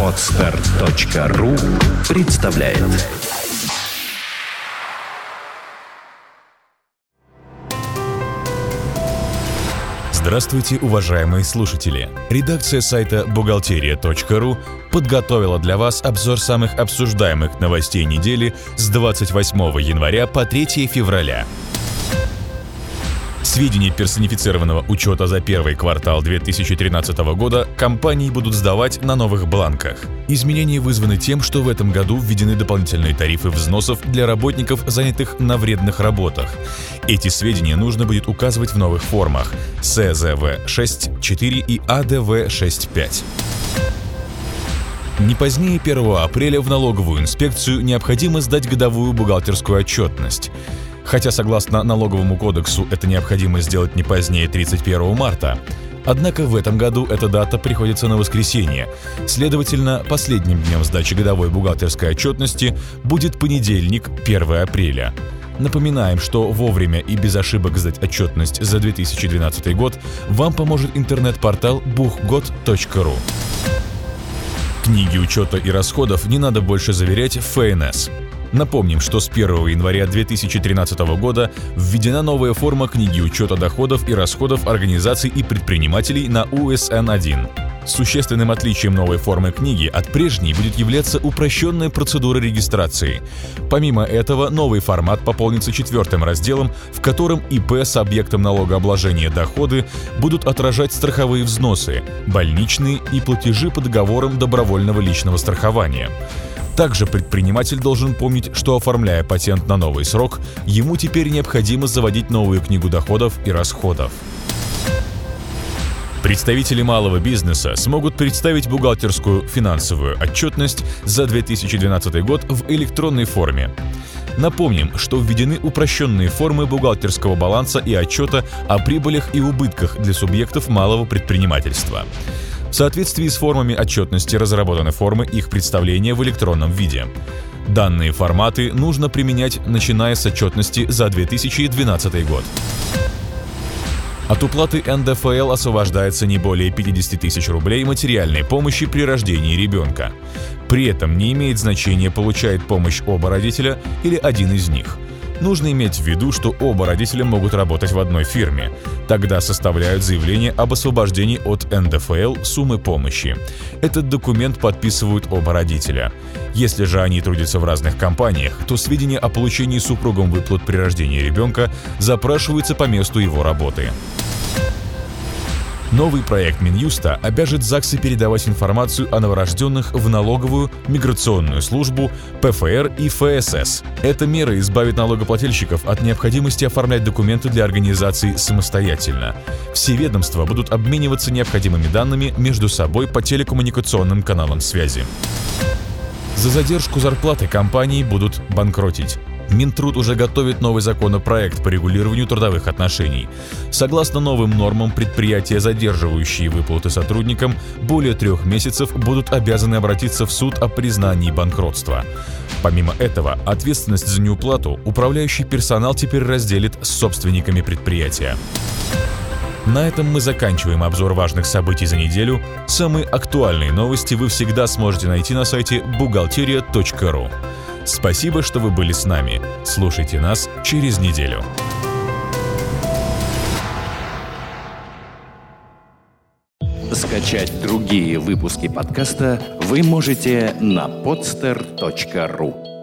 Отстар.ру представляет Здравствуйте, уважаемые слушатели! Редакция сайта бухгалтерия.ру подготовила для вас обзор самых обсуждаемых новостей недели с 28 января по 3 февраля. Сведения персонифицированного учета за первый квартал 2013 года компании будут сдавать на новых бланках. Изменения вызваны тем, что в этом году введены дополнительные тарифы взносов для работников, занятых на вредных работах. Эти сведения нужно будет указывать в новых формах СЗВ-6, 4 и АДВ-6.5. Не позднее 1 апреля в налоговую инспекцию необходимо сдать годовую бухгалтерскую отчетность. Хотя, согласно налоговому кодексу, это необходимо сделать не позднее 31 марта. Однако в этом году эта дата приходится на воскресенье. Следовательно, последним днем сдачи годовой бухгалтерской отчетности будет понедельник, 1 апреля. Напоминаем, что вовремя и без ошибок сдать отчетность за 2012 год вам поможет интернет-портал buchgod.ru. Книги учета и расходов не надо больше заверять в ФНС. Напомним, что с 1 января 2013 года введена новая форма книги учета доходов и расходов организаций и предпринимателей на УСН-1. Существенным отличием новой формы книги от прежней будет являться упрощенная процедура регистрации. Помимо этого, новый формат пополнится четвертым разделом, в котором ИП с объектом налогообложения доходы будут отражать страховые взносы, больничные и платежи по договорам добровольного личного страхования. Также предприниматель должен помнить, что оформляя патент на новый срок, ему теперь необходимо заводить новую книгу доходов и расходов. Представители малого бизнеса смогут представить бухгалтерскую финансовую отчетность за 2012 год в электронной форме. Напомним, что введены упрощенные формы бухгалтерского баланса и отчета о прибылях и убытках для субъектов малого предпринимательства. В соответствии с формами отчетности разработаны формы их представления в электронном виде. Данные форматы нужно применять, начиная с отчетности за 2012 год. От уплаты НДФЛ освобождается не более 50 тысяч рублей материальной помощи при рождении ребенка. При этом не имеет значения, получает помощь оба родителя или один из них. Нужно иметь в виду, что оба родителя могут работать в одной фирме. Тогда составляют заявление об освобождении от НДФЛ суммы помощи. Этот документ подписывают оба родителя. Если же они трудятся в разных компаниях, то сведения о получении супругом выплат при рождении ребенка запрашиваются по месту его работы. Новый проект Минюста обяжет ЗАГСы передавать информацию о новорожденных в налоговую, миграционную службу, ПФР и ФСС. Эта мера избавит налогоплательщиков от необходимости оформлять документы для организации самостоятельно. Все ведомства будут обмениваться необходимыми данными между собой по телекоммуникационным каналам связи. За задержку зарплаты компании будут банкротить. Минтруд уже готовит новый законопроект по регулированию трудовых отношений. Согласно новым нормам, предприятия, задерживающие выплаты сотрудникам более трех месяцев, будут обязаны обратиться в суд о признании банкротства. Помимо этого, ответственность за неуплату управляющий персонал теперь разделит с собственниками предприятия. На этом мы заканчиваем обзор важных событий за неделю. Самые актуальные новости вы всегда сможете найти на сайте бухгалтерия.ру. Спасибо, что вы были с нами. Слушайте нас через неделю. Скачать другие выпуски подкаста вы можете на podster.ru